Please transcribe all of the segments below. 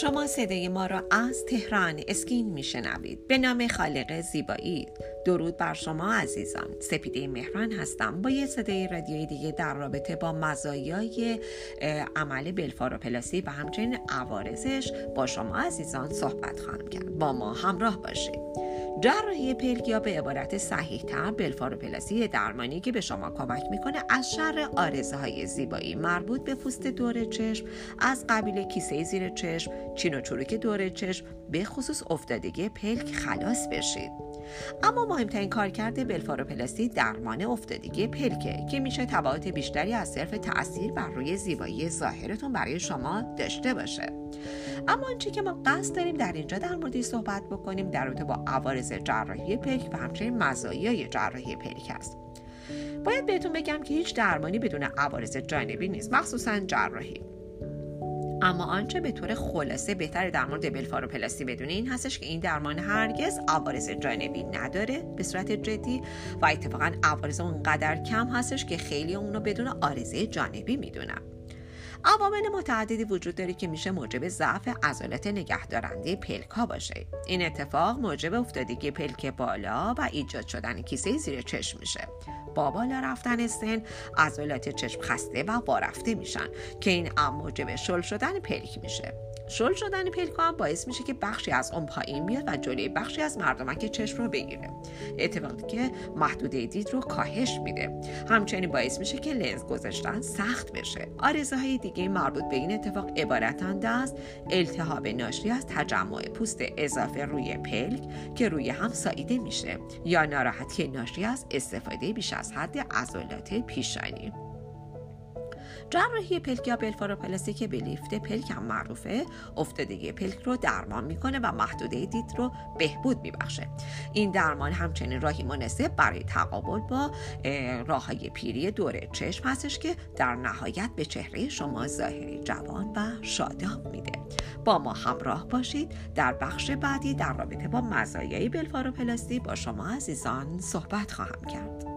شما صدای ما را از تهران اسکین میشنوید. به نام خالق زیبایی. درود بر شما عزیزان. سپیده مهران هستم. با یه صدای رادیوی دیگه در رابطه با مزایای عمل بلفاروپلاسی و همچنین عوارضش با شما عزیزان صحبت خواهم کرد. با ما همراه باشید. جراحی پلک یا به عبارت صحیح تر بلفاروپلاسی درمانی که به شما کمک می‌کنه از شر آرزه های زیبایی مربوط به پوست دور چشم از قبیل کیسه زیر چشم چین و چروک دور چشم به خصوص افتادگی پلک خلاص بشید. اما مهمترین کارکرد بلفاروپلاستی درمان افتادگی پلکه که میشه تبعات بیشتری از صرف تاثیر بر روی زیبایی ظاهرتون برای شما داشته باشه. اما آنچه که ما قصد داریم در اینجا در موردی صحبت بکنیم در رابطه با عوارض جراحی پلک و همچنین مزایای جراحی پلک است. باید بهتون بگم که هیچ درمانی بدون عوارض جانبی نیست مخصوصا جراحی. اما آنچه به طور خلاصه بهتر در مورد بلفاروپلاستی بدون این هستش که این درمان هرگز عوارض جانبی نداره. به صورت جدی و اتفاقا عوارض اونقدر کم هستش که خیلی اونو بدون آرزه جانبی می‌دونن عوامل متعددی وجود داره که میشه موجب ضعف عضلات نگهدارنده پلک باشه. این اتفاق موجب افتادگی پلک بالا و ایجاد شدن کیسه زیر چشم میشه. با بالا رفتن سن عضلات چشم خسته و وارفته میشن که این ام موجب شل شدن پلک میشه. شل شدن پلکا هم باعث میشه که بخشی از اون پایین بیاد و جلوی بخشی از مردمک چشم رو بگیره. اتفاقی که محدوده دید رو کاهش میده. همچنین باعث میشه که لنز گذاشتن سخت بشه. آرزه های دیگه مربوط به این اتفاق عبارتند از التهاب ناشی از تجمع پوست اضافه روی پلک که روی هم ساییده میشه یا ناراحتی ناشی از استفاده بیش از حد عضلات پیشانی. جراحی پلک یا بلفاروپلاسی که به لیفت پلک هم معروفه. افتادگی پلک رو درمان می‌کنه و محدوده دید رو بهبود میبخشه. این درمان همچنین راهی مناسب برای تقابل با راه های پیری دور چشم هستش که در نهایت به چهره شما ظاهری جوان و شاداب میده. با ما همراه باشید. در بخش بعدی در رابطه با مزایای بلفاروپلاستی با شما عزیزان صحبت خواهم کرد.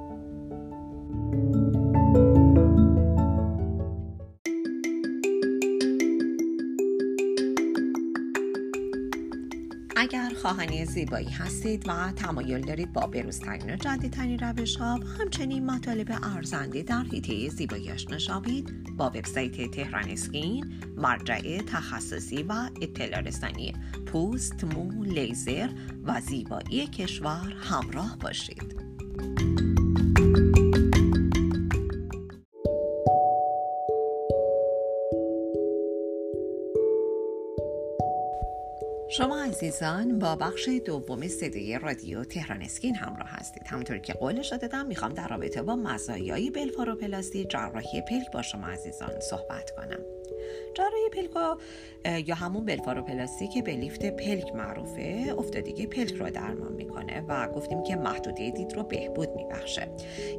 خواهانی زیبایی هستید و تمایل دارید با بروزترین و جدیدترین روش ها همچنین مطالب ارزنده در حیطه زیبایی آشنا شوید با وبسایت تهران اسکین مرجع تخصصی و اطلاع رسانی پوست مو لیزر و زیبایی کشور همراه باشید. شما عزیزان با بخش دوم صدای رادیو تهران اسکین همراه هستید. همونطور که قولش دادم می‌خوام در رابطه با مزایای بلفاروپلاستی جراحی پلک با شما عزیزان صحبت کنم. جراحی پلک یا همون بلفاروپلاستی که به لیفت پلک معروفه افتادگی پلک رو درمان می‌کنه و گفتیم که محدوده دید رو بهبود میبخشه.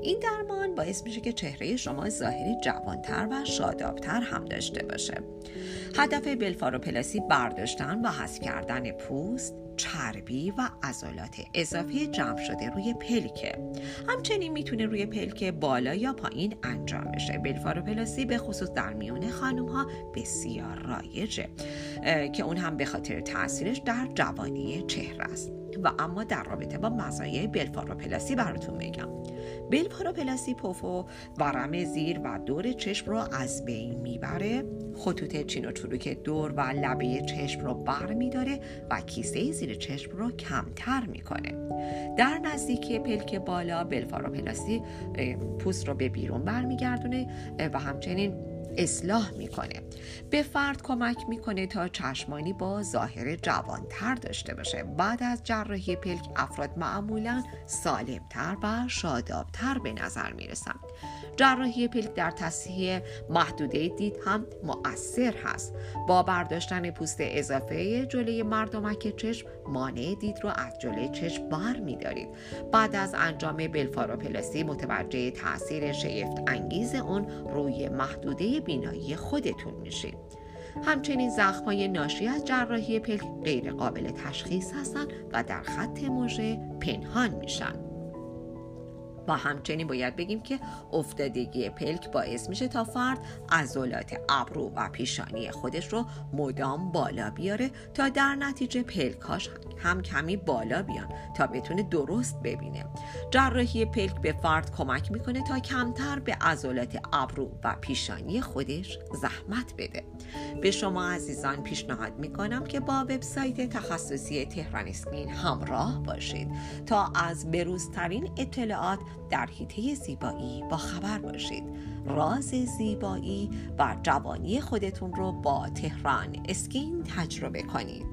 این درمان باعث میشه که چهره شما ظاهری جوانتر و شادابتر هم داشته باشه. هدف بلفاروپلاسی برداشتن و حذف کردن پوست چربی و عضلات اضافی جمع شده روی پلکه. همچنین می‌تونه روی پلک بالا یا پایین انجام بشه. بلفاروپلاسی به خصوص در میون خانم ها بسیار رایجه که اون هم به خاطر تاثیرش در جوانی چهره است. و اما در رابطه با مزایای بلفاروپلاسی براتون بگم. بلفاروپلاسی پوفو ورم زیر و دور چشم رو از بین می‌بره. خطوط چین و چروک دور و لبه چشم رو بر میداره و کیسه زیر چشم رو کمتر می‌کنه. در نزدیکی پلک بالا بلفاروپلاسی پوست رو به بیرون برمیگردونه و همچنین اصلاح می‌کنه. به فرد کمک می‌کنه تا چشمانی با ظاهر جوانتر داشته باشه. بعد از جراحی پلک افراد معمولا سالمتر و شادابتر به نظر می‌رسن. جراحی پلک در تصحیح محدوده دید هم مؤثر هست. با برداشتن پوست اضافه جلوی مردمک چشم مانع دید رو از جلوی چشم بر میدارید. بعد از انجام بلفاروپلاسی متوجه تاثیر شیفت انگیز اون روی محدوده بینایی خودتون میشید. همچنین زخم های ناشی از جراحی پلک غیر قابل تشخیص هستند و در خط موژه پنهان میشن. و همچنین باید بگیم که افتادگی پلک باعث میشه تا فرد عضلات ابرو و پیشانی خودش رو مدام بالا بیاره تا در نتیجه پلکاش هم کمی بالا بیان تا بتونه درست ببینه. جراحی پلک به فرد کمک می‌کنه تا کمتر به عضلات ابرو و پیشانی خودش زحمت بده. به شما عزیزان پیشنهاد می‌کنم که با وبسایت تخصصی تهران اسکین همراه باشید تا از بروزترین اطلاعات در حیطه زیبایی با خبر باشید. راز زیبایی و جوانی خودتون رو با تهران اسکین تجربه کنید.